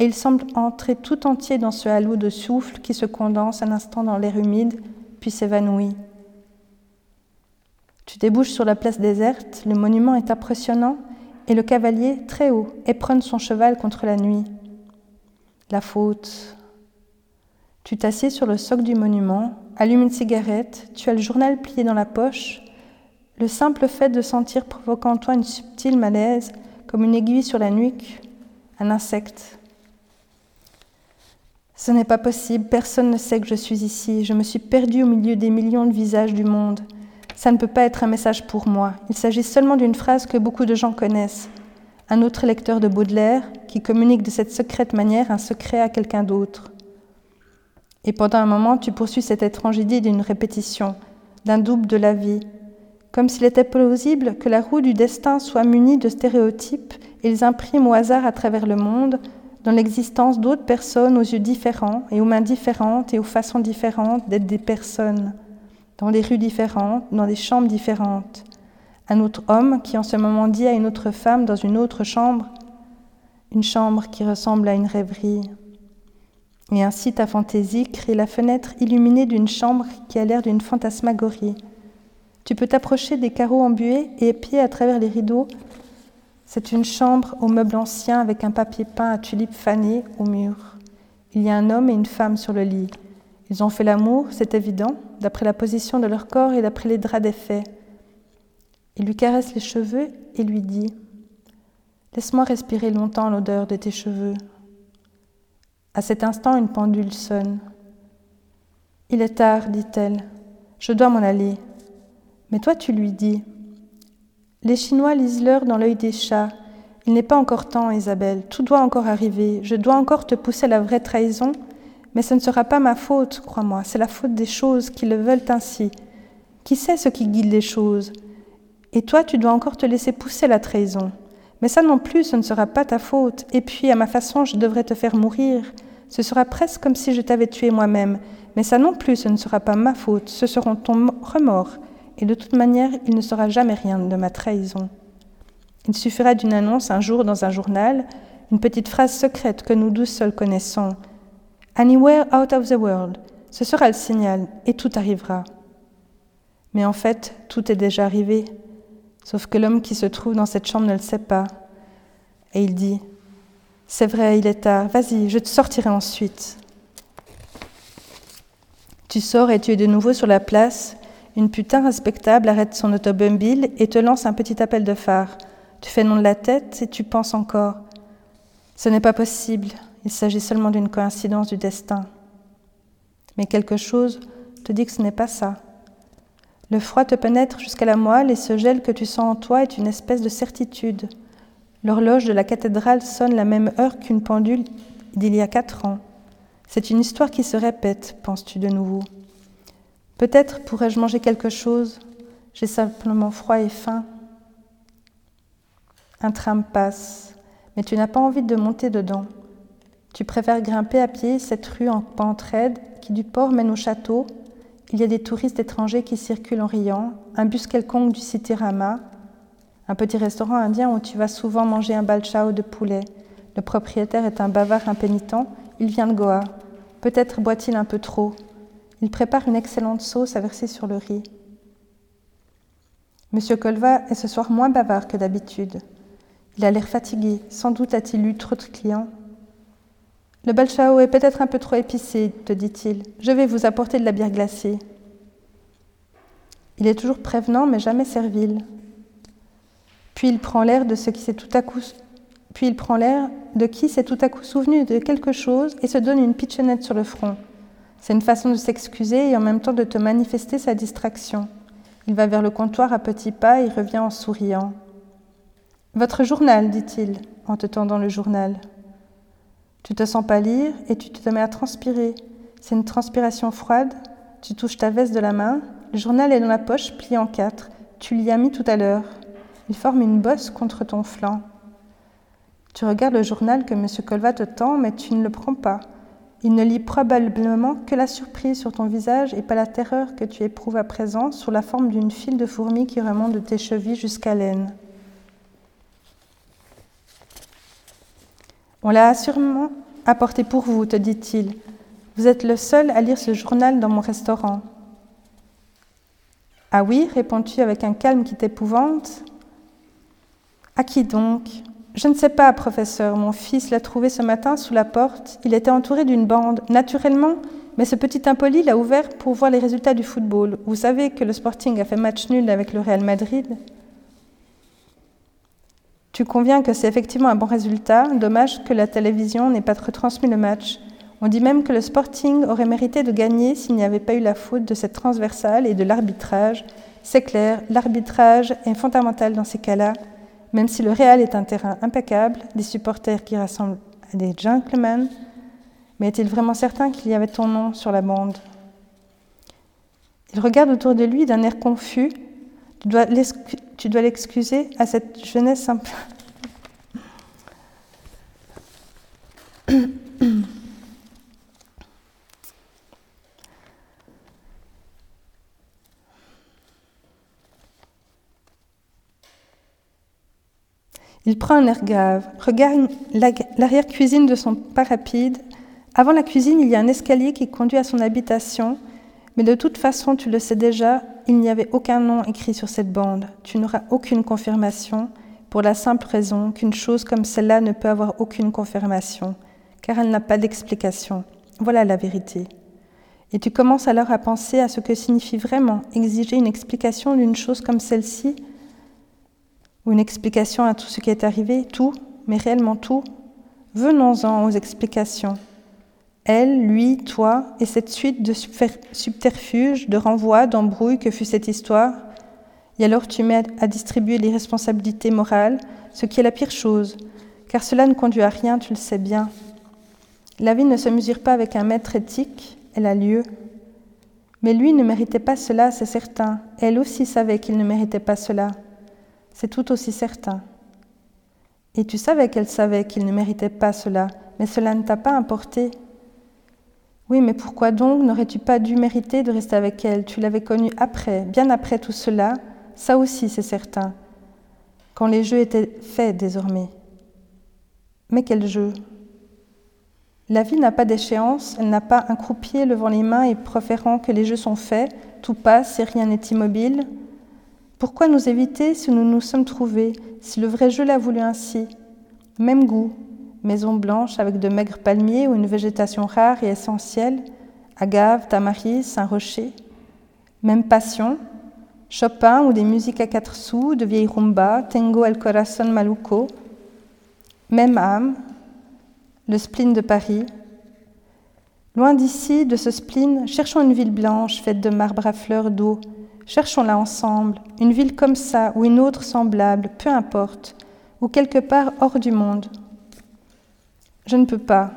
et il semble entrer tout entier dans ce halo de souffle qui se condense un instant dans l'air humide, puis s'évanouit. Tu débouches sur la place déserte, le monument est impressionnant et le cavalier, très haut, éprenne son cheval contre la nuit. La faute. Tu t'assieds sur le socle du monument, allumes une cigarette, tu as le journal plié dans la poche. Le simple fait de sentir provoque en toi une subtile malaise, comme une aiguille sur la nuque, un insecte. Ce n'est pas possible, personne ne sait que je suis ici, je me suis perdue au milieu des millions de visages du monde. Ça ne peut pas être un message pour moi. Il s'agit seulement d'une phrase que beaucoup de gens connaissent. Un autre lecteur de Baudelaire qui communique de cette secrète manière un secret à quelqu'un d'autre. Et pendant un moment, tu poursuis cette étrange idée d'une répétition, d'un double de la vie, comme s'il était plausible que la roue du destin soit munie de stéréotypes et les imprime au hasard à travers le monde, dans l'existence d'autres personnes aux yeux différents et aux mains différentes et aux façons différentes d'être des personnes dans des rues différentes, dans des chambres différentes. Un autre homme qui en ce moment dit à une autre femme dans une autre chambre, une chambre qui ressemble à une rêverie. Et ainsi ta fantaisie crée la fenêtre illuminée d'une chambre qui a l'air d'une fantasmagorie. Tu peux t'approcher des carreaux embués et épier à travers les rideaux. C'est une chambre aux meubles anciens avec un papier peint à tulipes fanées au mur. Il y a un homme et une femme sur le lit. Ils ont fait l'amour, c'est évident, d'après la position de leur corps et d'après les draps défaits. Il lui caresse les cheveux et lui dit Laisse-moi respirer longtemps l'odeur de tes cheveux. À cet instant, une pendule sonne. Il est tard, dit-elle. Je dois m'en aller. Mais toi, tu lui dis Les Chinois lisent l'heure dans l'œil des chats. Il n'est pas encore temps, Isabelle. Tout doit encore arriver. Je dois encore te pousser à la vraie trahison mais ce ne sera pas ma faute, crois-moi, c'est la faute des choses qui le veulent ainsi. Qui sait ce qui guide les choses? Et toi, tu dois encore te laisser pousser la trahison. Mais ça non plus, ce ne sera pas ta faute. Et puis, à ma façon, je devrais te faire mourir. Ce sera presque comme si je t'avais tué moi-même. Mais ça non plus, ce ne sera pas ma faute. Ce seront ton remords. Et de toute manière, il ne sera jamais rien de ma trahison. Il suffira d'une annonce un jour dans un journal, une petite phrase secrète que nous douze seuls connaissons, Anywhere out of the world, ce sera le signal et tout arrivera. Mais en fait, tout est déjà arrivé, sauf que l'homme qui se trouve dans cette chambre ne le sait pas. Et il dit, C'est vrai, il est tard, vas-y, je te sortirai ensuite. Tu sors et tu es de nouveau sur la place. Une putain respectable arrête son automobile et te lance un petit appel de phare. Tu fais non de la tête et tu penses encore. Ce n'est pas possible, il s'agit seulement d'une coïncidence du destin. Mais quelque chose te dit que ce n'est pas ça. Le froid te pénètre jusqu'à la moelle et ce gel que tu sens en toi est une espèce de certitude. L'horloge de la cathédrale sonne la même heure qu'une pendule d'il y a quatre ans. C'est une histoire qui se répète, penses-tu de nouveau. Peut-être pourrais-je manger quelque chose. J'ai simplement froid et faim. Un tram passe, mais tu n'as pas envie de monter dedans. Tu préfères grimper à pied cette rue en pente raide qui du port mène au château. Il y a des touristes étrangers qui circulent en riant, un bus quelconque du Citirama, un petit restaurant indien où tu vas souvent manger un balchao de poulet. Le propriétaire est un bavard impénitent, il vient de Goa. Peut-être boit-il un peu trop. Il prépare une excellente sauce à verser sur le riz. Monsieur Colva est ce soir moins bavard que d'habitude. Il a l'air fatigué, sans doute a-t-il eu trop de clients. Le balchao est peut-être un peu trop épicé, te dit-il. Je vais vous apporter de la bière glacée. Il est toujours prévenant, mais jamais servile. Puis il prend l'air de qui s'est tout à coup puis il prend l'air de qui s'est tout à coup souvenu de quelque chose et se donne une pitchonnette sur le front. C'est une façon de s'excuser et en même temps de te manifester sa distraction. Il va vers le comptoir à petits pas et revient en souriant. Votre journal, dit-il, en te tendant le journal. Tu te sens pâlir et tu te mets à transpirer. C'est une transpiration froide. Tu touches ta veste de la main. Le journal est dans la poche, plié en quatre. Tu l'y as mis tout à l'heure. Il forme une bosse contre ton flanc. Tu regardes le journal que M. Colva te tend, mais tu ne le prends pas. Il ne lit probablement que la surprise sur ton visage et pas la terreur que tu éprouves à présent sous la forme d'une file de fourmis qui remonte de tes chevilles jusqu'à l'aine. On l'a sûrement apporté pour vous, te dit-il. Vous êtes le seul à lire ce journal dans mon restaurant. Ah oui, réponds-tu avec un calme qui t'épouvante. À qui donc? Je ne sais pas, professeur. Mon fils l'a trouvé ce matin sous la porte. Il était entouré d'une bande. Naturellement, mais ce petit impoli l'a ouvert pour voir les résultats du football. Vous savez que le Sporting a fait match nul avec le Real Madrid Tu conviens que c'est effectivement un bon résultat? Dommage que la télévision n'ait pas retransmis le match. On dit même que le Sporting aurait mérité de gagner s'il n'y avait pas eu la faute de cette transversale et de l'arbitrage. C'est clair, l'arbitrage est fondamental dans ces cas-là. Même si le Real est un terrain impeccable, des supporters qui rassemblent des gentlemen, mais est-il vraiment certain qu'il y avait ton nom sur la bande? Il regarde autour de lui d'un air confus. Tu dois l'excuser à cette jeunesse simple. Il prend un air grave, regarde l'arrière-cuisine de son pas rapide. Avant la cuisine, il y a un escalier qui conduit à son habitation, mais de toute façon, tu le sais déjà, il n'y avait aucun nom écrit sur cette bande. Tu n'auras aucune confirmation, pour la simple raison qu'une chose comme celle-là ne peut avoir aucune confirmation, car elle n'a pas d'explication. Voilà la vérité. Et tu commences alors à penser à ce que signifie vraiment exiger une explication d'une chose comme celle-ci ou une explication à tout ce qui est arrivé, tout, mais réellement tout. Venons-en aux explications. Elle, lui, toi, et cette suite de subterfuges, de renvois, d'embrouilles que fut cette histoire. Et alors tu mets à distribuer les responsabilités morales, ce qui est la pire chose, car cela ne conduit à rien, tu le sais bien. La vie ne se mesure pas avec un maître éthique, elle a lieu. Mais lui ne méritait pas cela, c'est certain. Elle aussi savait qu'il ne méritait pas cela. C'est tout aussi certain. Et tu savais qu'elle savait qu'il ne méritait pas cela, mais cela ne t'a pas importé. Oui, mais pourquoi donc n'aurais-tu pas dû mériter de rester avec elle? Tu l'avais connue après, bien après tout cela, ça aussi c'est certain, quand les jeux étaient faits désormais. Mais quel jeu? La vie n'a pas d'échéance, elle n'a pas un croupier levant les mains et proférant que les jeux sont faits, tout passe et rien n'est immobile. Pourquoi nous éviter si nous nous sommes trouvés, si le vrai jeu l'a voulu ainsi? Même goût, maison blanche avec de maigres palmiers ou une végétation rare et essentielle, agave, tamaris, Saint-Rocher. Même passion, Chopin ou des musiques à quatre sous, de vieilles rumba, Tengo el corazón maluco. Même âme, le spleen de Paris. Loin d'ici, de ce spleen, cherchons une ville blanche faite de marbre à fleurs d'eau. Cherchons-la ensemble, une ville comme ça ou une autre semblable, peu importe, ou quelque part hors du monde. Je ne peux pas.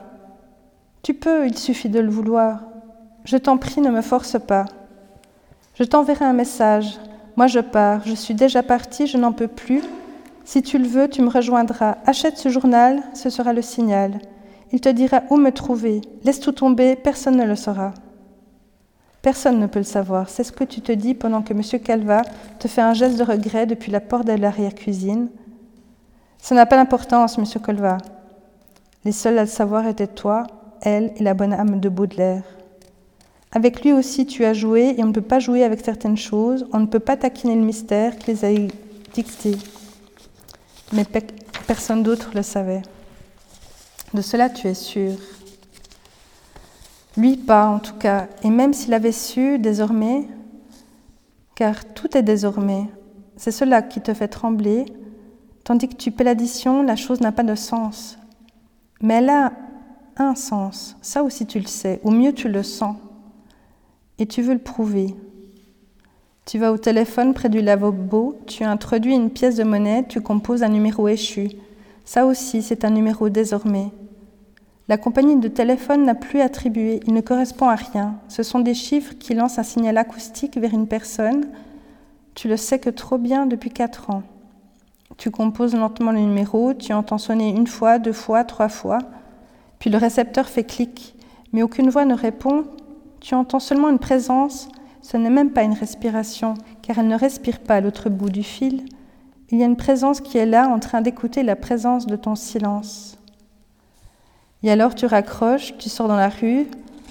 Tu peux, il suffit de le vouloir. Je t'en prie, ne me force pas. Je t'enverrai un message. Moi je pars, je suis déjà partie, je n'en peux plus. Si tu le veux, tu me rejoindras. Achète ce journal, ce sera le signal. Il te dira où me trouver. Laisse tout tomber, personne ne le saura. Personne ne peut le savoir. C'est ce que tu te dis pendant que M. Calva te fait un geste de regret depuis la porte de l'arrière-cuisine. Ça n'a pas d'importance, M. Calva. Les seuls à le savoir étaient toi, elle et la bonne âme de Baudelaire. Avec lui aussi tu as joué et on ne peut pas jouer avec certaines choses, on ne peut pas taquiner le mystère qui les a dictées. Mais personne d'autre le savait. De cela tu es sûr. Lui pas en tout cas, et même s'il avait su désormais, car tout est désormais, c'est cela qui te fait trembler, tandis que tu paies l'addition, la chose n'a pas de sens. Mais elle a un sens, ça aussi tu le sais, ou mieux tu le sens, et tu veux le prouver. Tu vas au téléphone près du lavabo, tu introduis une pièce de monnaie, tu composes un numéro échu. Ça aussi, c'est un numéro désormais. La compagnie de téléphone n'a plus attribué, il ne correspond à rien. Ce sont des chiffres qui lancent un signal acoustique vers une personne. Tu le sais que trop bien depuis quatre ans. Tu composes lentement le numéro, tu entends sonner une fois, deux fois, trois fois, puis le récepteur fait clic, mais aucune voix ne répond. Tu entends seulement une présence, ce n'est même pas une respiration, car elle ne respire pas à l'autre bout du fil. Il y a une présence qui est là en train d'écouter la présence de ton silence. Et alors tu raccroches, tu sors dans la rue,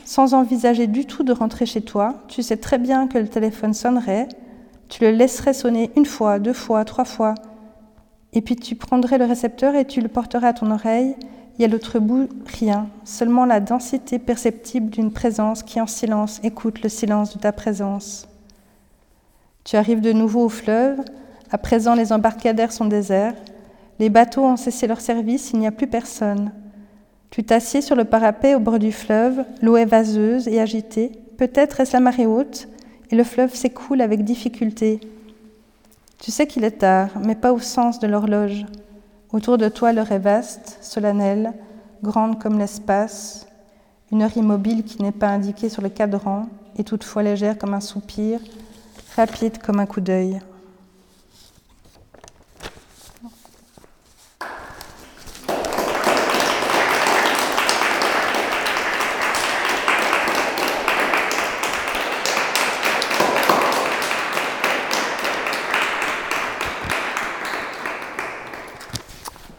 sans envisager du tout de rentrer chez toi. Tu sais très bien que le téléphone sonnerait. Tu le laisserais sonner une fois, deux fois, trois fois. Et puis tu prendrais le récepteur et tu le porterais à ton oreille. Et à l'autre bout, rien, seulement la densité perceptible d'une présence qui en silence écoute le silence de ta présence. Tu arrives de nouveau au fleuve. À présent, les embarcadères sont déserts. Les bateaux ont cessé leur service, il n'y a plus personne. Tu t'assieds sur le parapet au bord du fleuve, l'eau est vaseuse et agitée, peut-être est-ce la marée haute, et le fleuve s'écoule avec difficulté. Tu sais qu'il est tard, mais pas au sens de l'horloge. Autour de toi, l'heure est vaste, solennelle, grande comme l'espace, une heure immobile qui n'est pas indiquée sur le cadran, et toutefois légère comme un soupir, rapide comme un coup d'œil.